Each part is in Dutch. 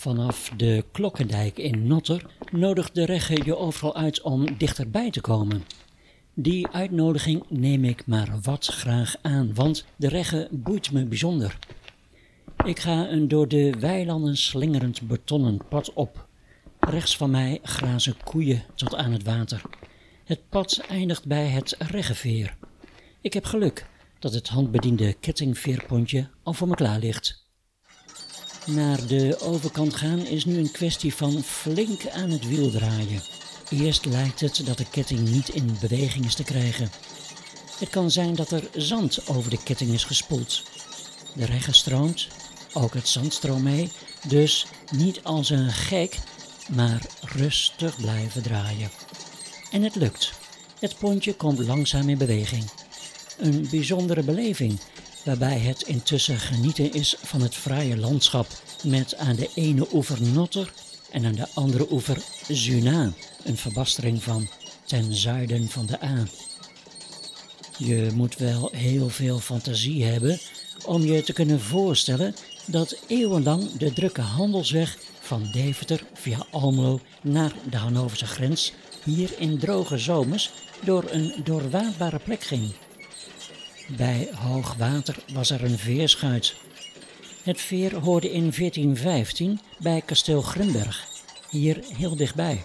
Vanaf de Klokkendijk in Notter nodigt de regge je overal uit om dichterbij te komen. Die uitnodiging neem ik maar wat graag aan, want de regge boeit me bijzonder. Ik ga een door de weilanden slingerend betonnen pad op. Rechts van mij grazen koeien tot aan het water. Het pad eindigt bij het reggeveer. Ik heb geluk dat het handbediende kettingveerpontje al voor me klaar ligt. Naar de overkant gaan is nu een kwestie van flink aan het wiel draaien. Eerst lijkt het dat de ketting niet in beweging is te krijgen. Het kan zijn dat er zand over de ketting is gespoeld. De regen stroomt, ook het zand stroomt mee, dus niet als een gek, maar rustig blijven draaien. En het lukt. Het pontje komt langzaam in beweging. Een bijzondere beleving, waarbij het intussen genieten is van het fraaie landschap met aan de ene oever Notter en aan de andere oever Zuna, een verbastering van ten zuiden van de A. Je moet wel heel veel fantasie hebben om je te kunnen voorstellen dat eeuwenlang de drukke handelsweg van Deventer via Almelo naar de Hannoverse grens hier in droge zomers door een doorwaadbare plek ging. Bij hoog water was er een veerschuit. Het veer hoorde in 1415 bij kasteel Grimberg, hier heel dichtbij.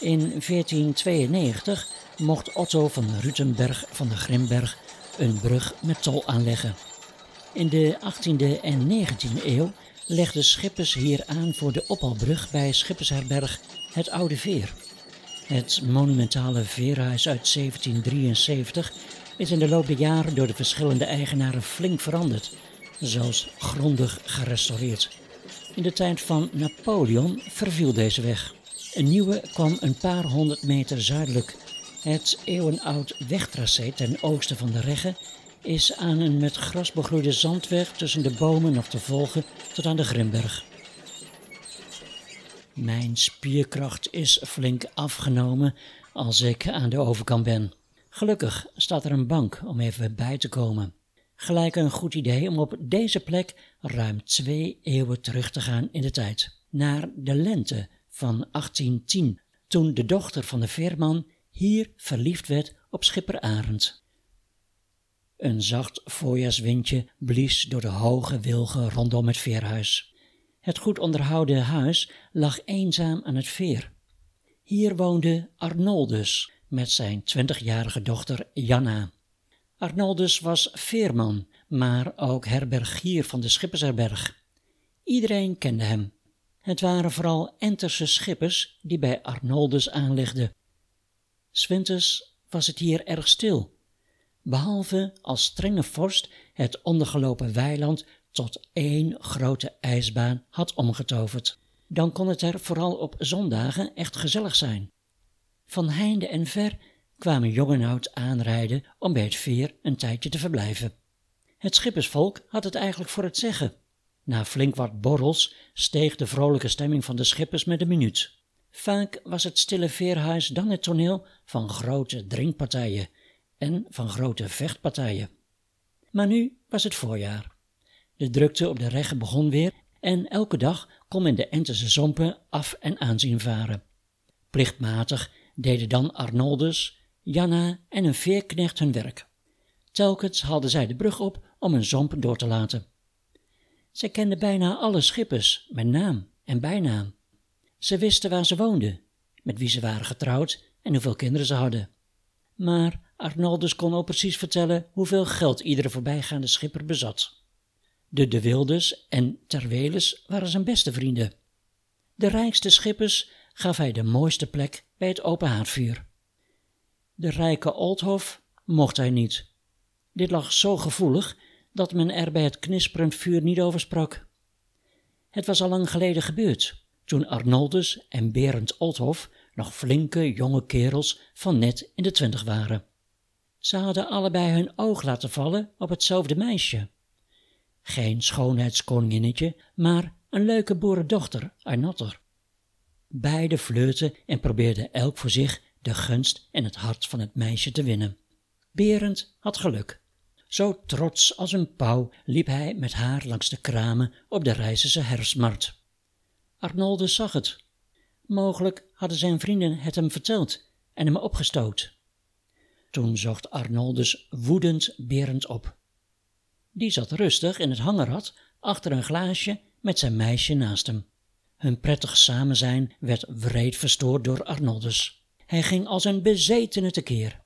In 1492 mocht Otto van Rutenberg van de Grimberg een brug met tol aanleggen. In de 18e en 19e eeuw legden schippers hier aan voor de ophaalbrug bij Schippersherberg het Oude Veer. Het monumentale veerhuis uit 1773 is in de loop der jaren door de verschillende eigenaren flink veranderd, zelfs grondig gerestaureerd. In de tijd van Napoleon verviel deze weg. Een nieuwe kwam een paar honderd meter zuidelijk. Het eeuwenoud wegtracé ten oosten van de Regge is aan een met gras begroeide zandweg tussen de bomen nog te volgen tot aan de Grimberg. Mijn spierkracht is flink afgenomen als ik aan de overkant ben. Gelukkig staat er een bank om even bij te komen. Gelijk een goed idee om op deze plek ruim twee eeuwen terug te gaan in de tijd. Naar de lente van 1810, toen de dochter van de veerman hier verliefd werd op schipper Arend. Een zacht voorjaarswindje blies door de hoge wilgen rondom het veerhuis. Het goed onderhouden huis lag eenzaam aan het veer. Hier woonde Arnoldus met zijn twintigjarige dochter Janna. Arnoldus was veerman, maar ook herbergier van de schippersherberg. Iedereen kende hem. Het waren vooral Enterse schippers die bij Arnoldus aanlegden. Swinters was het hier erg stil behalve als strenge vorst het ondergelopen weiland tot één grote ijsbaan had omgetoverd. Dan kon het er vooral op zondagen echt gezellig zijn. Van heinde en ver kwamen jong en oud aanrijden om bij het veer een tijdje te verblijven. Het schippersvolk had het eigenlijk voor het zeggen. Na flink wat borrels steeg de vrolijke stemming van de schippers met een minuut. Vaak was het stille veerhuis dan het toneel van grote drinkpartijen en van grote vechtpartijen. Maar nu was het voorjaar. De drukte op de regge begon weer en elke dag kon men de Entense zompen af en aanzien varen. Plichtmatig deden dan Arnoldus, Janna en een veerknecht hun werk. Telkens haalden zij de brug op om een zomp door te laten. Zij kenden bijna alle schippers met naam en bijnaam. Ze wisten waar ze woonden, met wie ze waren getrouwd en hoeveel kinderen ze hadden. Maar Arnoldus kon ook precies vertellen hoeveel geld iedere voorbijgaande schipper bezat. De De Wildes en Terwelis waren zijn beste vrienden. De rijkste schippers gaf hij de mooiste plek bij het open haardvuur. De rijke Oldhof mocht hij niet. Dit lag zo gevoelig dat men er bij het knisperend vuur niet over sprak. Het was al lang geleden gebeurd, toen Arnoldus en Berend Oldhof nog flinke jonge kerels van net in de twintig waren. Ze hadden allebei hun oog laten vallen op hetzelfde meisje. Geen schoonheidskoninginnetje, maar een leuke boerendochter uit. Beide flirten en probeerden elk voor zich de gunst en het hart van het meisje te winnen. Berend had geluk. Zo trots als een pauw liep hij met haar langs de kramen op de Rijzerse herfstmarkt. Arnoldus zag het. Mogelijk hadden zijn vrienden het hem verteld en hem opgestoot. Toen zocht Arnoldus woedend Berend op. Die zat rustig in het hangerad achter een glaasje met zijn meisje naast hem. Hun prettig samenzijn werd wreed verstoord door Arnoldus. Hij ging als een bezetene tekeer.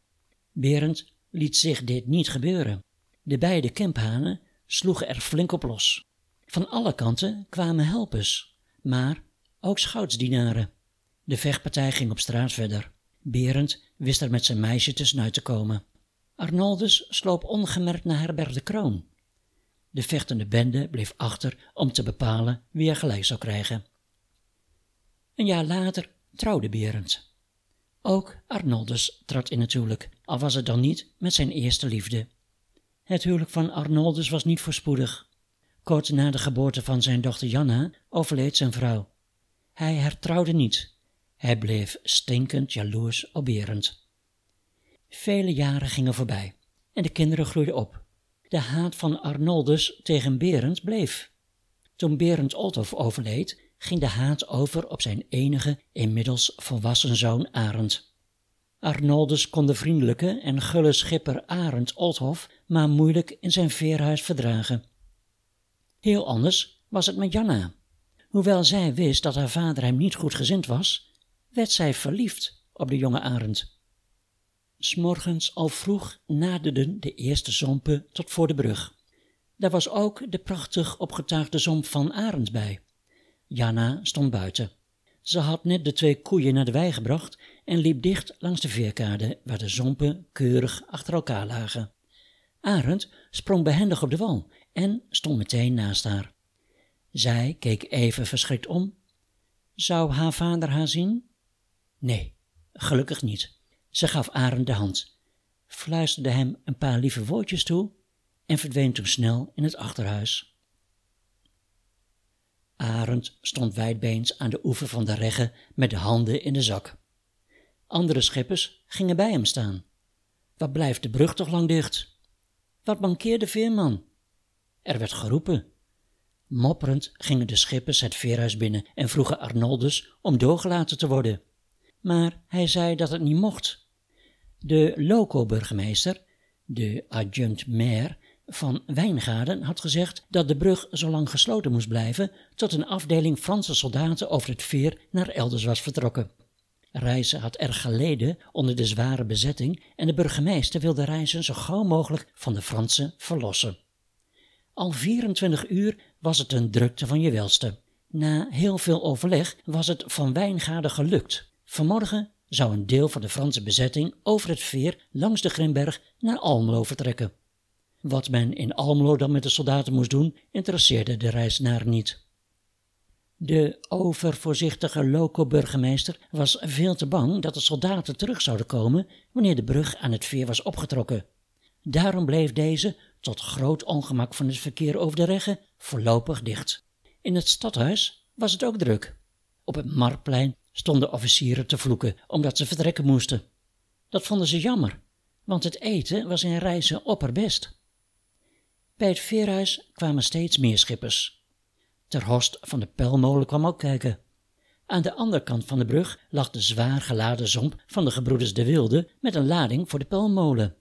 Berend liet zich dit niet gebeuren. De beide kemphanen sloegen er flink op los. Van alle kanten kwamen helpers, maar ook schoutsdienaren. De vechtpartij ging op straat verder. Berend wist er met zijn meisje tussenuit te komen. Arnoldus sloop ongemerkt naar herberg de Kroon. De vechtende bende bleef achter om te bepalen wie er gelijk zou krijgen. Een jaar later trouwde Berend. Ook Arnoldus trad in het huwelijk, al was het dan niet met zijn eerste liefde. Het huwelijk van Arnoldus was niet voorspoedig. Kort na de geboorte van zijn dochter Janna overleed zijn vrouw. Hij hertrouwde niet. Hij bleef stinkend jaloers op Berend. Vele jaren gingen voorbij en de kinderen groeiden op. De haat van Arnoldus tegen Berend bleef. Toen Berend Olthof overleed, ging de haat over op zijn enige, inmiddels volwassen zoon Arend. Arnoldus kon de vriendelijke en gulle schipper Arend Olthof maar moeilijk in zijn veerhuis verdragen. Heel anders was het met Janna. Hoewel zij wist dat haar vader hem niet goed gezind was, werd zij verliefd op de jonge Arend. S'morgens al vroeg naderden de eerste zompen tot voor de brug. Daar was ook de prachtig opgetuigde zomp van Arend bij. Janna stond buiten. Ze had net de twee koeien naar de wei gebracht en liep dicht langs de veerkade, waar de zompen keurig achter elkaar lagen. Arend sprong behendig op de wal en stond meteen naast haar. Zij keek even verschrikt om. Zou haar vader haar zien? Nee, gelukkig niet. Ze gaf Arend de hand, fluisterde hem een paar lieve woordjes toe en verdween toen snel in het achterhuis. Arend stond wijdbeens aan de oever van de regge met de handen in de zak. Andere schippers gingen bij hem staan. Wat blijft de brug toch lang dicht? Wat mankeerde veerman? Er werd geroepen. Mopperend gingen de schippers het veerhuis binnen en vroegen Arnoldus om doorgelaten te worden. Maar hij zei dat het niet mocht. De loco-burgemeester, de adjunct-maire van Wijngaarden, had gezegd dat de brug zo lang gesloten moest blijven tot een afdeling Franse soldaten over het veer naar elders was vertrokken. Reizen had erg geleden onder de zware bezetting en de burgemeester wilde Reizen zo gauw mogelijk van de Fransen verlossen. Al 24 uur was het een drukte van je welste. Na heel veel overleg was het van Wijngaarden gelukt. Vanmorgen zou een deel van de Franse bezetting over het veer langs de Grimberg naar Almelo vertrekken. Wat men in Almelo dan met de soldaten moest doen, interesseerde de reizenaar niet. De overvoorzichtige loco-burgemeester was veel te bang dat de soldaten terug zouden komen wanneer de brug aan het veer was opgetrokken. Daarom bleef deze, tot groot ongemak van het verkeer over de regge, voorlopig dicht. In het stadhuis was het ook druk. Op het marktplein stonden officieren te vloeken omdat ze vertrekken moesten. Dat vonden ze jammer, want het eten was in reizen opperbest. Bij het veerhuis kwamen steeds meer schippers. Ter Horst van de Pelmolen kwam ook kijken. Aan de andere kant van de brug lag de zwaar geladen zomp van de gebroeders de Wilde met een lading voor de Pelmolen.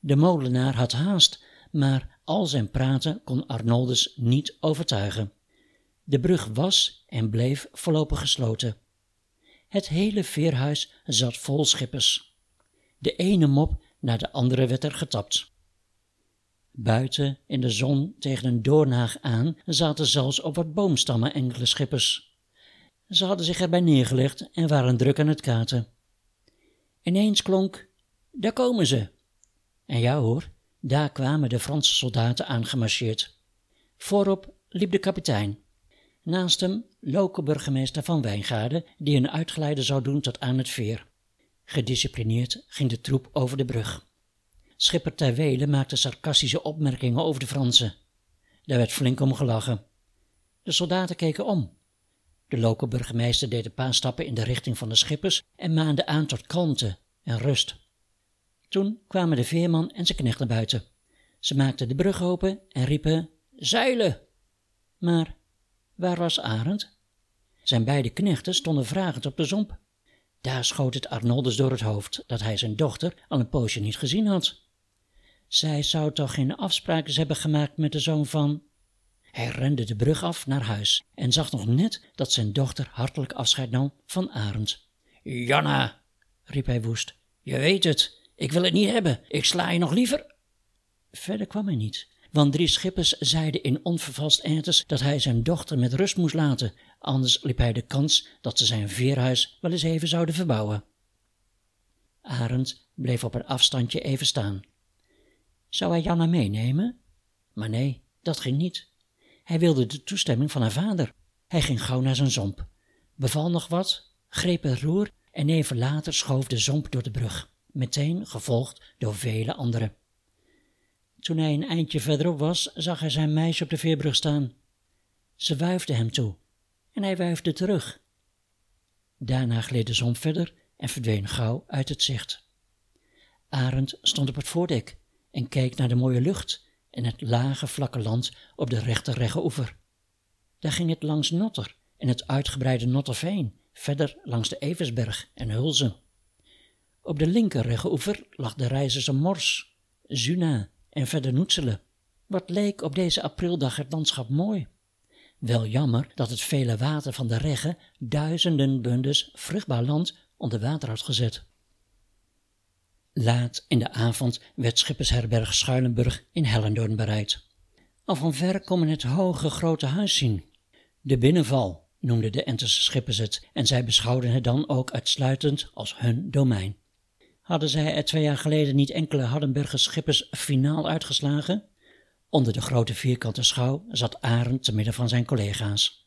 De molenaar had haast, maar al zijn praten kon Arnoldus niet overtuigen. De brug was en bleef voorlopig gesloten. Het hele veerhuis zat vol schippers. De ene mop na de andere werd er getapt. Buiten in de zon tegen een doornhaag aan zaten zelfs op wat boomstammen enkele schippers. Ze hadden zich erbij neergelegd en waren druk aan het katen. Ineens klonk: Daar komen ze! En ja hoor, daar kwamen de Franse soldaten aangemarcheerd. Voorop liep de kapitein. Naast hem loco-burgemeester van Wijngaarden, die een uitgeleide zou doen tot aan het veer. Gedisciplineerd ging de troep over de brug. Schipper Terwele maakte sarcastische opmerkingen over de Fransen. Daar werd flink om gelachen. De soldaten keken om. De lokale burgemeester deed een paar stappen in de richting van de schippers en maande aan tot kalmte en rust. Toen kwamen de veerman en zijn knecht naar buiten. Ze maakten de brug open en riepen: Zeilen! Maar waar was Arend? Zijn beide knechten stonden vragend op de zomp. Daar schoot het Arnoldus door het hoofd dat hij zijn dochter al een poosje niet gezien had. Zij zou toch geen afspraken hebben gemaakt met de zoon van. Hij rende de brug af naar huis en zag nog net dat zijn dochter hartelijk afscheid nam van Arend. Janna, riep hij woest, je weet het, ik wil het niet hebben, ik sla je nog liever. Verder kwam hij niet, want drie schippers zeiden in onvervalst ernst dat hij zijn dochter met rust moest laten, anders liep hij de kans dat ze zijn veerhuis wel eens even zouden verbouwen. Arend bleef op een afstandje even staan. Zou hij Janna meenemen? Maar nee, dat ging niet. Hij wilde de toestemming van haar vader. Hij ging gauw naar zijn zomp, beval nog wat, greep het roer en even later schoof de zomp door de brug, meteen gevolgd door vele anderen. Toen hij een eindje verderop was, zag hij zijn meisje op de veerbrug staan. Ze wuifde hem toe en hij wuifde terug. Daarna gleed de zon verder en verdween gauw uit het zicht. Arend stond op het voordek en keek naar de mooie lucht en het lage vlakke land op de rechte oever. Daar ging het langs Notter en het uitgebreide Notterveen, verder langs de Eversberg en Hulzen. Op de linker oever lag de Rijzerse Mors, Zuna en verder Noetselen. Wat leek op deze aprildag het landschap mooi. Wel jammer dat het vele water van de Regge duizenden bundes vruchtbaar land onder water had gezet. Laat in de avond werd schippersherberg Schuilenburg in Hellendoorn bereid. Al van ver kon men het hoge grote huis zien. De binnenval noemden de Enterse schippers het en zij beschouwden het dan ook uitsluitend als hun domein. Hadden zij er twee jaar geleden niet enkele Hardenberger schippers finaal uitgeslagen? Onder de grote vierkante schouw zat Arend te midden van zijn collega's.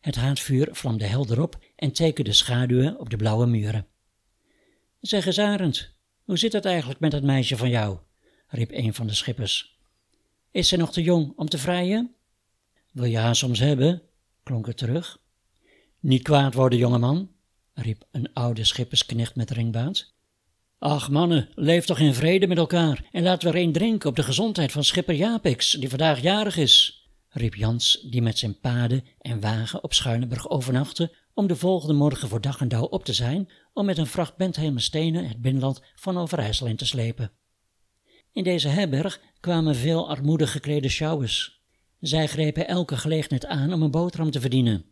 Het haardvuur vlamde helder op en tekende schaduwen op de blauwe muren. Zeg eens Arend, hoe zit het eigenlijk met dat meisje van jou? riep een van de schippers. Is ze nog te jong om te vrijen? Wil je haar soms hebben? klonk het terug. Niet kwaad worden, jongeman, riep een oude schippersknecht met ringbaard. Ach mannen, leef toch in vrede met elkaar en laten we er een drinken op de gezondheid van schipper Japix, die vandaag jarig is, riep Jans, die met zijn paden en wagen op Schuineburg overnachtte om de volgende morgen voor dag en dauw op te zijn om met een vracht Bentheimer stenen het binnenland van Overijssel in te slepen. In deze herberg kwamen veel armoedig geklede sjouwers. Zij grepen elke gelegenheid aan om een boterham te verdienen.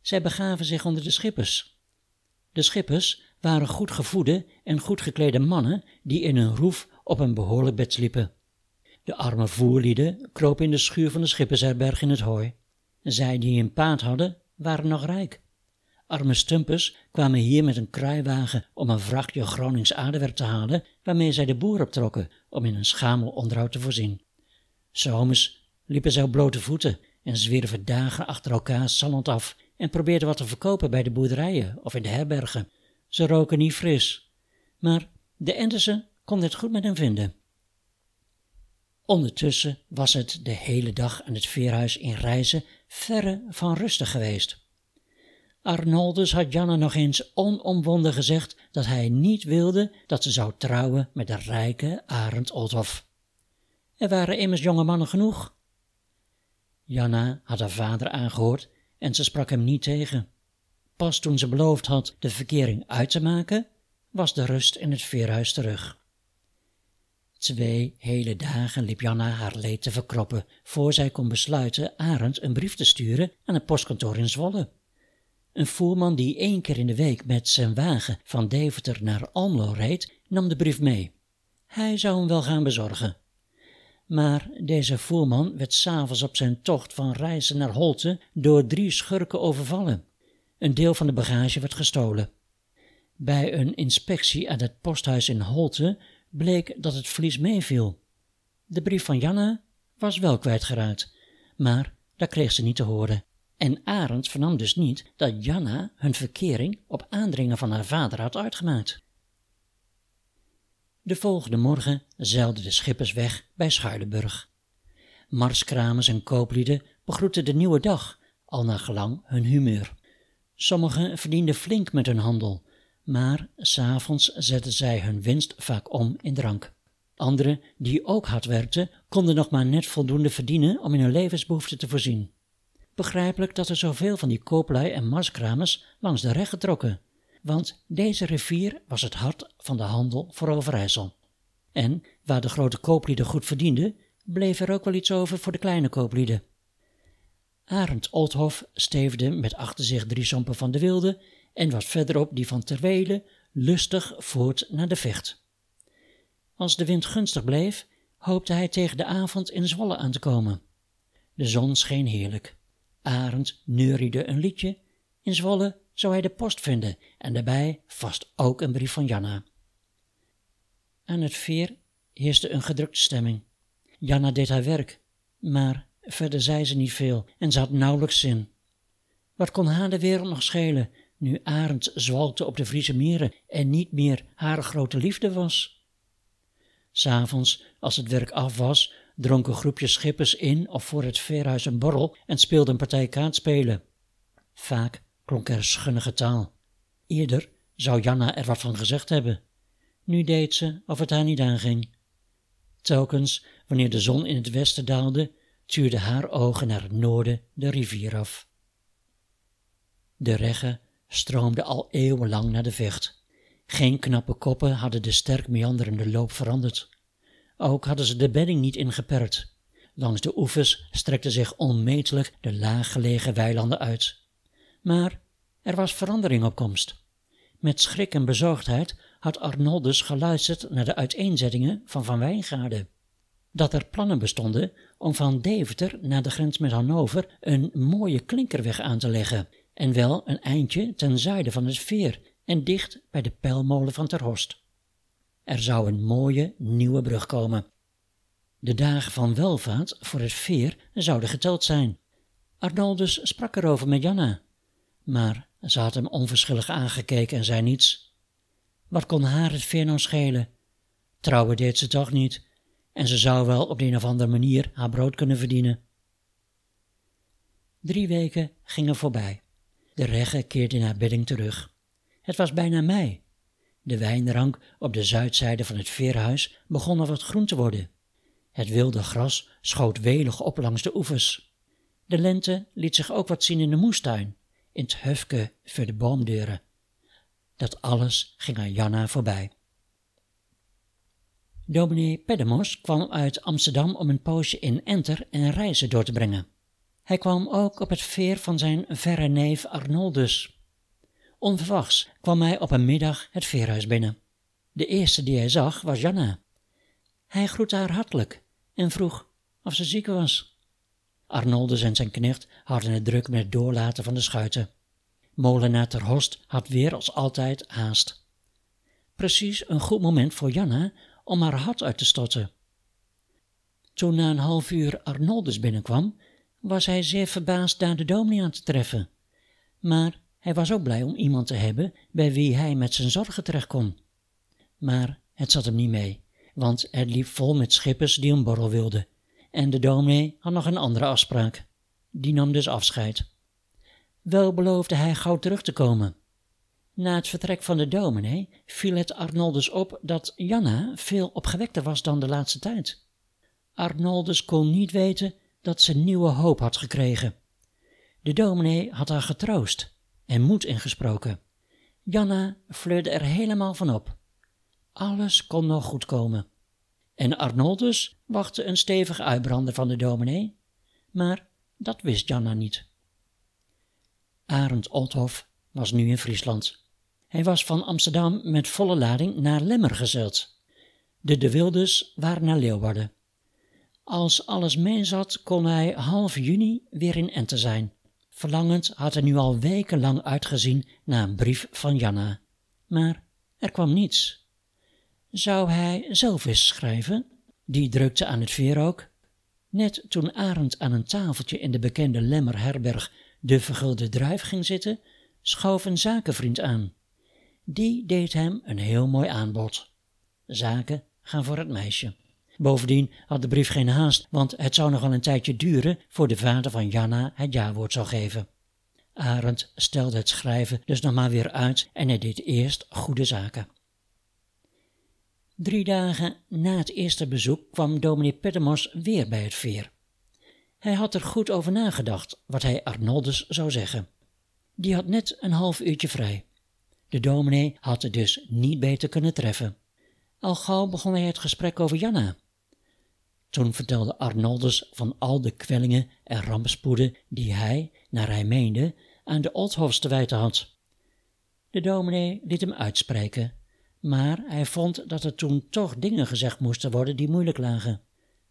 Zij begaven zich onder de schippers. De schippers waren goed gevoede en goed geklede mannen die in hun roef op een behoorlijk bed sliepen. De arme voerlieden kropen in de schuur van de schippersherberg in het hooi. Zij die een paard hadden, waren nog rijk. Arme stumpers kwamen hier met een kruiwagen om een vrachtje Gronings aardewerk te halen, waarmee zij de boer optrokken om in een schamel onderhoud te voorzien. Zomers liepen zij op blote voeten en zwierven dagen achter elkaar sallend af en probeerden wat te verkopen bij de boerderijen of in de herbergen. Ze roken niet fris, maar de Endersen konden het goed met hen vinden. Ondertussen was het de hele dag aan het veerhuis in Reizen verre van rustig geweest. Arnoldus had Janne nog eens onomwonden gezegd dat hij niet wilde dat ze zou trouwen met de rijke Arend Olthof. Er waren immers jonge mannen genoeg. Janna had haar vader aangehoord en ze sprak hem niet tegen. Pas toen ze beloofd had de verkering uit te maken, was de rust in het veerhuis terug. Twee hele dagen liep Janna haar leed te verkroppen, voor zij kon besluiten Arend een brief te sturen aan het postkantoor in Zwolle. Een voerman die één keer in de week met zijn wagen van Deventer naar Almelo reed, nam de brief mee. Hij zou hem wel gaan bezorgen. Maar deze voerman werd s'avonds op zijn tocht van Reizen naar Holte door drie schurken overvallen. Een deel van de bagage werd gestolen. Bij een inspectie aan het posthuis in Holte bleek dat het vlies meeviel. De brief van Janne was wel kwijtgeraakt, maar dat kreeg ze niet te horen. En Arend vernam dus niet dat Janna hun verkering op aandringen van haar vader had uitgemaakt. De volgende morgen zeilden de schippers weg bij Schuilenburg. Marskramers en kooplieden begroetten de nieuwe dag, al naar gelang hun humeur. Sommigen verdienden flink met hun handel, maar s'avonds zetten zij hun winst vaak om in drank. Anderen, die ook hard werkten, konden nog maar net voldoende verdienen om in hun levensbehoeften te voorzien. Begrijpelijk dat er zoveel van die kooplui en marskramers langs de Regge trokken, want deze rivier was het hart van de handel voor Overijssel. En waar de grote kooplieden goed verdienden, bleef er ook wel iets over voor de kleine kooplieden. Arend Oldhof steefde met achter zich drie sompen van de Wilde en wat verderop die van Terwele lustig voort naar de vecht. Als de wind gunstig bleef, hoopte hij tegen de avond in Zwolle aan te komen. De zon scheen heerlijk. Arend neuriede een liedje. In Zwolle zou hij de post vinden en daarbij vast ook een brief van Janna. Aan het veer heerste een gedrukte stemming. Janna deed haar werk, maar verder zei ze niet veel en ze had nauwelijks zin. Wat kon haar de wereld nog schelen, nu Arend zwalkte op de Friese meren en niet meer haar grote liefde was? S'avonds, als het werk af was, dronken groepjes schippers in of voor het veerhuis een borrel en speelden een partij kaartspelen. Vaak klonk er schunnige taal. Eerder zou Janna er wat van gezegd hebben. Nu deed ze of het haar niet aanging. Telkens, wanneer de zon in het westen daalde, tuurden haar ogen naar het noorden de rivier af. De regge stroomde al eeuwenlang naar de vecht. Geen knappe koppen hadden de sterk meanderende loop veranderd. Ook hadden ze de bedding niet ingeperkt. Langs de oevers strekten zich onmetelijk de laaggelegen weilanden uit. Maar er was verandering op komst. Met schrik en bezorgdheid had Arnoldus geluisterd naar de uiteenzettingen van Van Wijngaarden. Dat er plannen bestonden om van Deventer naar de grens met Hannover een mooie klinkerweg aan te leggen, en wel een eindje ten zuiden van het veer en dicht bij de pijlmolen van Terhorst. Er zou een mooie nieuwe brug komen. De dagen van welvaart voor het veer zouden geteld zijn. Arnoldus sprak erover met Janna, maar ze had hem onverschillig aangekeken en zei niets. Wat kon haar het veer nou schelen? Trouwen deed ze toch niet, en ze zou wel op de een of andere manier haar brood kunnen verdienen. Drie weken gingen voorbij. De regge keerde naar bedding terug. Het was bijna mei. De wijnrank op de zuidzijde van het veerhuis begon al wat groen te worden. Het wilde gras schoot welig op langs de oevers. De lente liet zich ook wat zien in de moestuin, in het hufke voor de boomdeuren. Dat alles ging aan Janna voorbij. Dominee Pedemos kwam uit Amsterdam om een poosje in Enter en reizen door te brengen. Hij kwam ook op het veer van zijn verre neef Arnoldus. Onverwachts kwam hij op een middag het veerhuis binnen. De eerste die hij zag was Janna. Hij groette haar hartelijk en vroeg of ze ziek was. Arnoldus en zijn knecht hadden het druk met het doorlaten van de schuiten. Molenaar ter Horst had weer als altijd haast. Precies een goed moment voor Janna om haar hart uit te storten. Toen na een half uur Arnoldus binnenkwam, was hij zeer verbaasd daar de dominee aan te treffen. Maar hij was ook blij om iemand te hebben bij wie hij met zijn zorgen terecht kon. Maar het zat hem niet mee, want het liep vol met schippers die een borrel wilden. En de dominee had nog een andere afspraak. Die nam dus afscheid. Wel beloofde hij gauw terug te komen. Na het vertrek van de dominee viel het Arnoldus op dat Janna veel opgewekter was dan de laatste tijd. Arnoldus kon niet weten dat ze nieuwe hoop had gekregen. De dominee had haar getroost en moed ingesproken. Janna fleurde er helemaal van op. Alles kon nog goed komen. En Arnoldus wachtte een stevig uitbranden van de dominee, maar dat wist Janna niet. Arend Oldhof was nu in Friesland. Hij was van Amsterdam met volle lading naar Lemmer gezeild. De De Wildes waren naar Leeuwarden. Als alles meezat, kon hij half juni weer in Ente zijn. Verlangend had hij nu al wekenlang uitgezien naar een brief van Janna. Maar er kwam niets. Zou hij zelf eens schrijven? Die drukte aan het veer ook. Net toen Arend aan een tafeltje in de bekende Lemmer herberg de vergulde druif ging zitten, schoof een zakenvriend aan. Die deed hem een heel mooi aanbod. Zaken gaan voor het meisje. Bovendien had de brief geen haast, want het zou nog wel een tijdje duren voor de vader van Janna het jawoord zou geven. Arend stelde het schrijven dus nog maar weer uit en hij deed eerst goede zaken. Drie dagen na het eerste bezoek kwam dominee Pettemos weer bij het veer. Hij had er goed over nagedacht wat hij Arnoldus zou zeggen. Die had net een half uurtje vrij. De dominee had het dus niet beter kunnen treffen. Al gauw begon hij het gesprek over Janna. Toen vertelde Arnoldus van al de kwellingen en rampspoeden die hij, naar hij meende, aan de Oldhofs te wijten had. De dominee liet hem uitspreken, maar hij vond dat er toen toch dingen gezegd moesten worden die moeilijk lagen.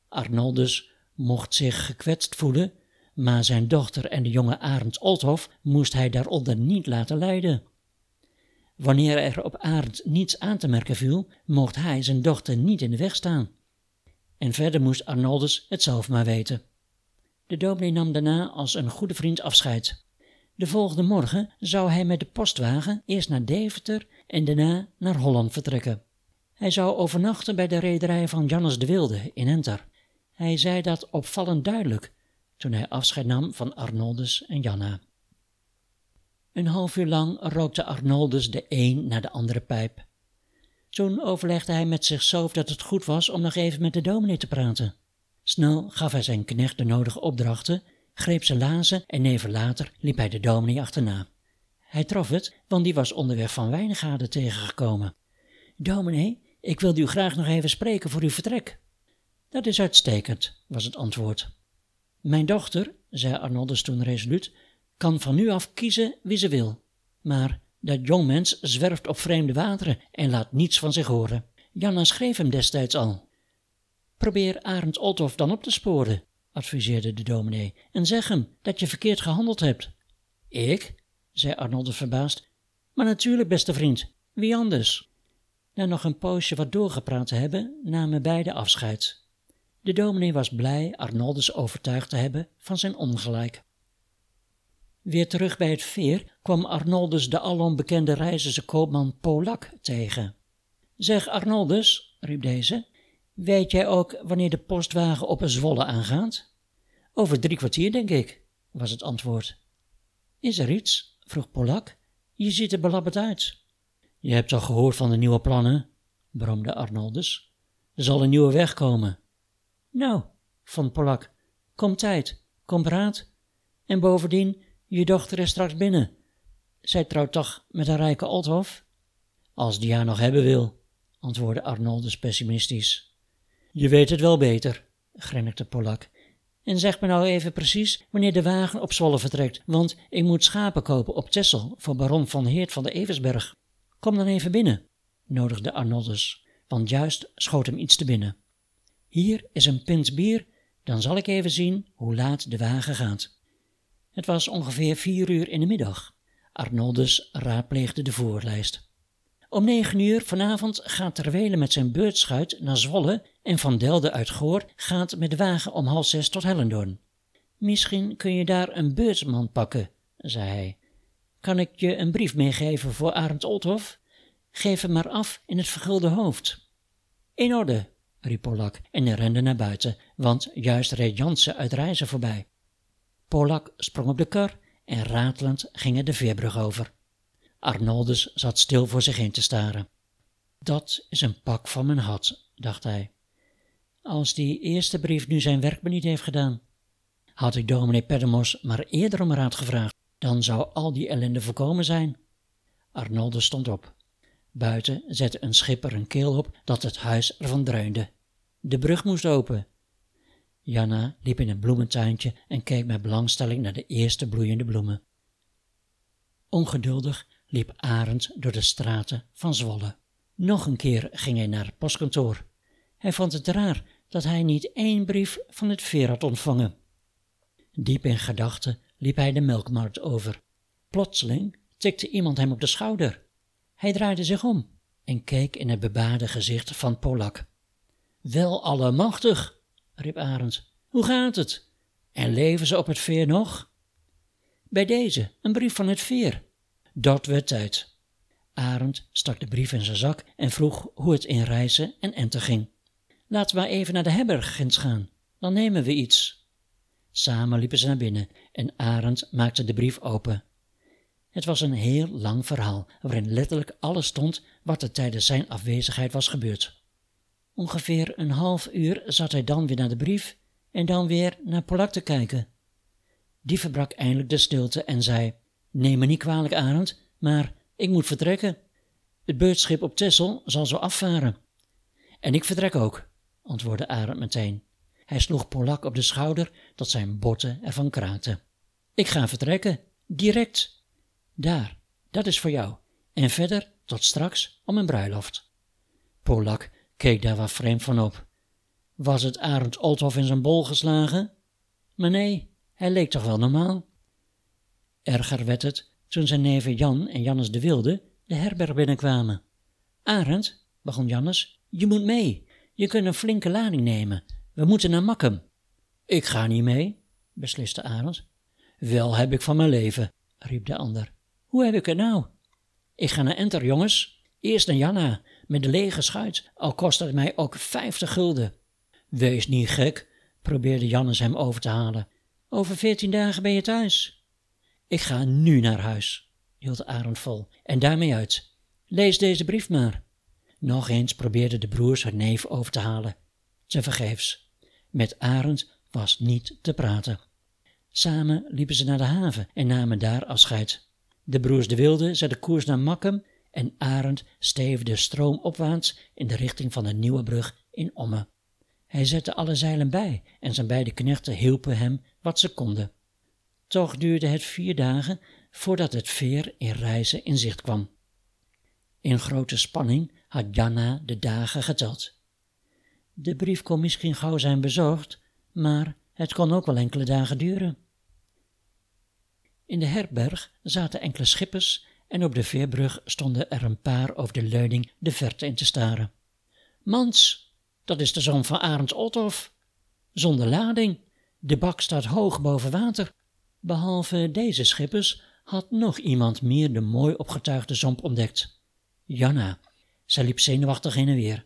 Arnoldus mocht zich gekwetst voelen, maar zijn dochter en de jonge Arend Oldhof moest hij daaronder niet laten lijden. Wanneer er op Arend niets aan te merken viel, mocht hij zijn dochter niet in de weg staan. En verder moest Arnoldus het zelf maar weten. De dominee nam daarna als een goede vriend afscheid. De volgende morgen zou hij met de postwagen eerst naar Deventer en daarna naar Holland vertrekken. Hij zou overnachten bij de rederij van Jannes de Wilde in Enter. Hij zei dat opvallend duidelijk toen hij afscheid nam van Arnoldus en Janna. Een half uur lang rookte Arnoldus de een naar de andere pijp. Toen overlegde hij met zichzelf dat het goed was om nog even met de dominee te praten. Snel gaf hij zijn knecht de nodige opdrachten, greep zijn lazen en even later liep hij de dominee achterna. Hij trof het, want die was onderweg van Wijngaarden tegengekomen. Dominee, ik wilde u graag nog even spreken voor uw vertrek. Dat is uitstekend, was het antwoord. Mijn dochter, zei Arnoldus toen resoluut, kan van nu af kiezen wie ze wil. Maar dat jongmens zwerft op vreemde wateren en laat niets van zich horen. Janna schreef hem destijds al. Probeer Arend Olthof dan op te sporen, adviseerde de dominee, en zeg hem dat je verkeerd gehandeld hebt. Ik? zei Arnoldus verbaasd. Maar natuurlijk, beste vriend, wie anders? Na nog een poosje wat doorgepraat te hebben, namen beide afscheid. De dominee was blij Arnoldus overtuigd te hebben van zijn ongelijk. Weer terug bij het veer kwam Arnoldus de alom bekende koopman Polak tegen. Zeg Arnoldus, riep deze, weet jij ook wanneer de postwagen op een Zwolle aangaat? Over drie kwartier, denk ik, was het antwoord. Is er iets? vroeg Polak. Je ziet er belabberd uit. Je hebt toch gehoord van de nieuwe plannen? bromde Arnoldus. Er zal een nieuwe weg komen. Nou, vond Polak, kom tijd, kom praat. En bovendien, je dochter is straks binnen. Zij trouwt toch met een rijke Althof? Als die haar nog hebben wil, antwoordde Arnoldus pessimistisch. Je weet het wel beter, grinnikte Polak. En zeg me nou even precies wanneer de wagen op Zwolle vertrekt, want ik moet schapen kopen op Tessel voor baron van Heert van de Eversberg. Kom dan even binnen, nodigde Arnoldus, want juist schoot hem iets te binnen. Hier is een pint bier, dan zal ik even zien hoe laat de wagen gaat. Het was ongeveer vier uur in de middag. Arnoldus raadpleegde de voorlijst. Om negen uur vanavond gaat Terwele met zijn beurtschuit naar Zwolle en Van Delde uit Goor gaat met de wagen om half zes tot Hellendoorn. Misschien kun je daar een beurtsman pakken, zei hij. Kan ik je een brief meegeven voor Arend Olthof? Geef hem maar af in het vergulde hoofd. In orde, riep Polak en rende naar buiten, want juist reed Jansen uit reizen voorbij. Polak sprong op de kar en ratelend ging er de veerbrug over. Arnoldus zat stil voor zich in te staren. Dat is een pak van mijn hat, dacht hij. Als die eerste brief nu zijn werk niet heeft gedaan. Had ik dominee Pedemos maar eerder om raad gevraagd, dan zou al die ellende voorkomen zijn. Arnoldus stond op. Buiten zette een schipper een keel op dat het huis ervan dreunde. De brug moest open. Janna liep in het bloementuintje en keek met belangstelling naar de eerste bloeiende bloemen. Ongeduldig liep Arend door de straten van Zwolle. Nog een keer ging hij naar het postkantoor. Hij vond het raar dat hij niet één brief van het veer had ontvangen. Diep in gedachten liep hij de melkmarkt over. Plotseling tikte iemand hem op de schouder. Hij draaide zich om en keek in het bebaarde gezicht van Polak. Wel allemachtig, riep Arend. Hoe gaat het? En leven ze op het veer nog? Bij deze, een brief van het veer. Dat werd tijd. Arend stak de brief in zijn zak en vroeg hoe het in reizen en enten ging. Laten we even naar de herberg gaan, dan nemen we iets. Samen liepen ze naar binnen en Arend maakte de brief open. Het was een heel lang verhaal, waarin letterlijk alles stond wat er tijdens zijn afwezigheid was gebeurd. Ongeveer een half uur zat hij dan weer naar de brief en dan weer naar Polak te kijken. Die verbrak eindelijk de stilte en zei: Neem me niet kwalijk, Arend, maar ik moet vertrekken. Het beurtschip op Tessel zal zo afvaren. En ik vertrek ook, antwoordde Arend meteen. Hij sloeg Polak op de schouder dat zijn botten ervan kraakten. Ik ga vertrekken, direct. Daar, dat is voor jou. En verder tot straks om een bruiloft. Polak keek daar wat vreemd van op. Was het Arend Olthof in zijn bol geslagen? Maar nee, hij leek toch wel normaal. Erger werd het toen zijn neven Jan en Jannes de Wilde de herberg binnenkwamen. Arend, begon Jannes, je moet mee. Je kunt een flinke lading nemen. We moeten naar Makkum. Ik ga niet mee, besliste Arend. Wel heb ik van mijn leven, riep de ander. Hoe heb ik het nou? Ik ga naar Enter, jongens. Eerst naar Janna, met de lege schuit, al kost het mij ook vijftig gulden. Wees niet gek, probeerde Jannes hem over te halen. Over veertien dagen ben je thuis. Ik ga nu naar huis, hield Arend vol, en daarmee uit. Lees deze brief maar. Nog eens probeerden de broers haar neef over te halen. Tevergeefs. Met Arend was niet te praten. Samen liepen ze naar de haven en namen daar afscheid. De broers de Wilde zetten koers naar Makkum en Arend steefde stroomopwaarts in de richting van de nieuwe brug in Omme. Hij zette alle zeilen bij en zijn beide knechten hielpen hem wat ze konden. Toch duurde het vier dagen voordat het veer in reizen in zicht kwam. In grote spanning had Janna de dagen geteld. De brief kon misschien gauw zijn bezorgd, maar het kon ook wel enkele dagen duren. In de herberg zaten enkele schippers en op de veerbrug stonden er een paar over de leuning de verte in te staren. Mans, dat is de zoon van Arend Ottof. Zonder lading. De bak staat hoog boven water. Behalve deze schippers had nog iemand meer de mooi opgetuigde zomp ontdekt. Janna. Zij liep zenuwachtig heen en weer.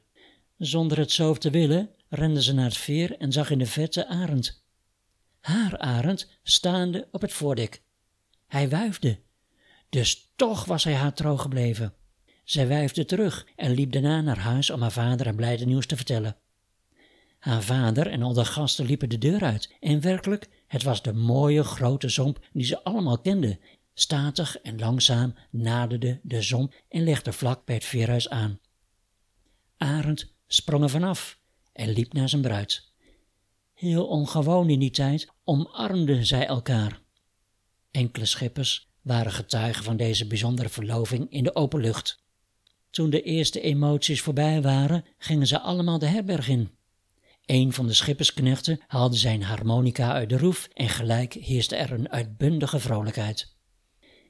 Zonder het zo te willen rende ze naar het veer en zag in de verte Arend. Haar Arend staande op het voordek. Hij wuifde. Dus toch was hij haar trouw gebleven. Zij wuifde terug en liep daarna naar huis om haar vader het blijde nieuws te vertellen. Haar vader en al de gasten liepen de deur uit en werkelijk, het was de mooie grote zomp die ze allemaal kenden. Statig en langzaam naderde de zomp en legde vlak bij het veerhuis aan. Arend sprong er vanaf en liep naar zijn bruid. Heel ongewoon in die tijd omarmden zij elkaar. Enkele schippers waren getuigen van deze bijzondere verloving in de open lucht. Toen de eerste emoties voorbij waren, gingen ze allemaal de herberg in. Een van de schippersknechten haalde zijn harmonica uit de roef en gelijk heerste er een uitbundige vrolijkheid.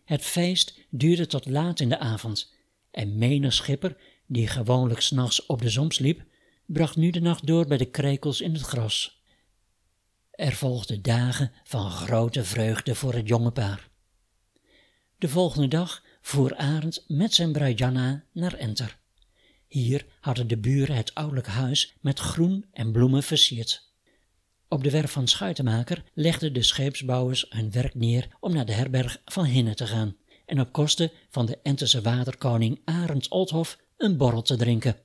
Het feest duurde tot laat in de avond en menig schipper, die gewoonlijk s'nachts op de zom sliep, bracht nu de nacht door bij de krekels in het gras. Er volgden dagen van grote vreugde voor het jonge paar. De volgende dag voer Arend met zijn bruid Janna naar Enter. Hier hadden de buren het ouderlijk huis met groen en bloemen versierd. Op de werf van Schuitenmaker legden de scheepsbouwers hun werk neer om naar de herberg van Hinne te gaan en op kosten van de Enterse waterkoning Arend Oldhof een borrel te drinken.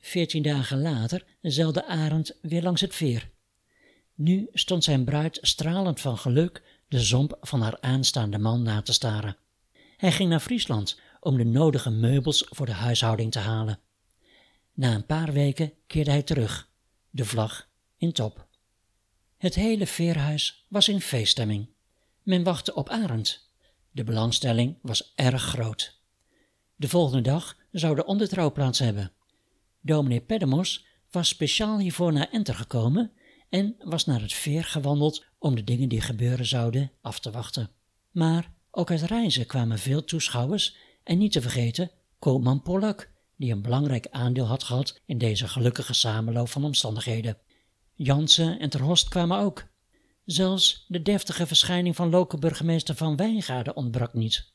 Veertien dagen later zeilde Arend weer langs het veer. Nu stond zijn bruid stralend van geluk de zomp van haar aanstaande man na te staren. Hij ging naar Friesland om de nodige meubels voor de huishouding te halen. Na een paar weken keerde hij terug, de vlag in top. Het hele veerhuis was in feeststemming. Men wachtte op Arend. De belangstelling was erg groot. De volgende dag zou de ondertrouw plaats hebben. Dominee Pedemos was speciaal hiervoor naar Enter gekomen en was naar het veer gewandeld om de dingen die gebeuren zouden af te wachten. Maar ook uit reizen kwamen veel toeschouwers en niet te vergeten koopman Pollak, die een belangrijk aandeel had gehad in deze gelukkige samenloop van omstandigheden. Jansen en Terhorst kwamen ook. Zelfs de deftige verschijning van lokale burgemeester van Wijngaarden ontbrak niet.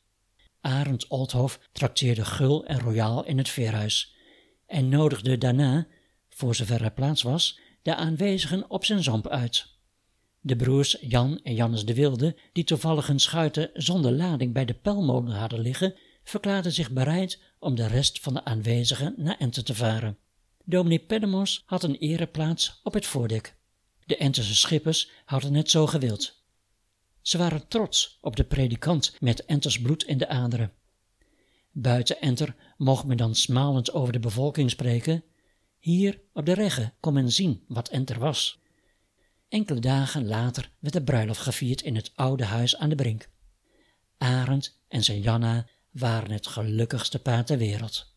Arend Oldhof trakteerde gul en royaal in het veerhuis en nodigde daarna, voor zover er plaats was, de aanwezigen op zijn zomp uit. De broers Jan en Jannes de Wilde, die toevallig hun schuiten zonder lading bij de pelmolen hadden liggen, verklaarden zich bereid om de rest van de aanwezigen naar Ente te varen. Dominee Pedemos had een ereplaats op het voordek. De Enterse schippers hadden het zo gewild. Ze waren trots op de predikant met Enters bloed in de aderen. Buiten Enter mocht men dan smalend over de bevolking spreken. Hier op de regge kon men zien wat Enter was. Enkele dagen later werd de bruiloft gevierd in het oude huis aan de brink. Arend en zijn Janna waren het gelukkigste paar ter wereld.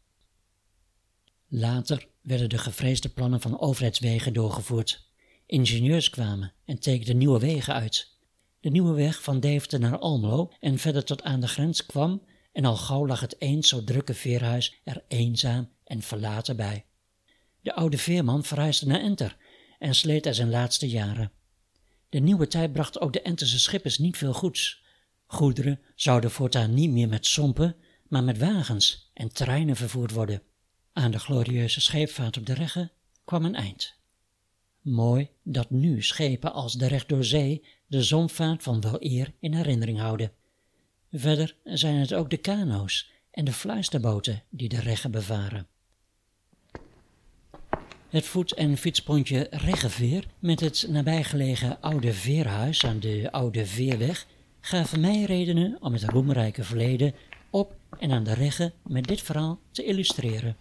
Later werden de gevreesde plannen van overheidswegen doorgevoerd. Ingenieurs kwamen en tekenden nieuwe wegen uit. De nieuwe weg van Deventer naar Almelo en verder tot aan de grens kwam en al gauw lag het eens zo drukke veerhuis er eenzaam en verlaten bij. De oude veerman verhuisde naar Enter en sleet er zijn laatste jaren. De nieuwe tijd bracht ook de Enterse schippers niet veel goeds. Goederen zouden voortaan niet meer met sompen, maar met wagens en treinen vervoerd worden. Aan de glorieuze scheepvaart op de Regge kwam een eind. Mooi dat nu schepen als de recht door zee de zonvaart van wel eer in herinnering houden. Verder zijn het ook de kano's en de fluisterboten die de Regge bevaren. Het voet- en fietspontje Reggeveer met het nabijgelegen oude veerhuis aan de Oude Veerweg gaven mij redenen om het roemrijke verleden op en aan de Regge met dit verhaal te illustreren.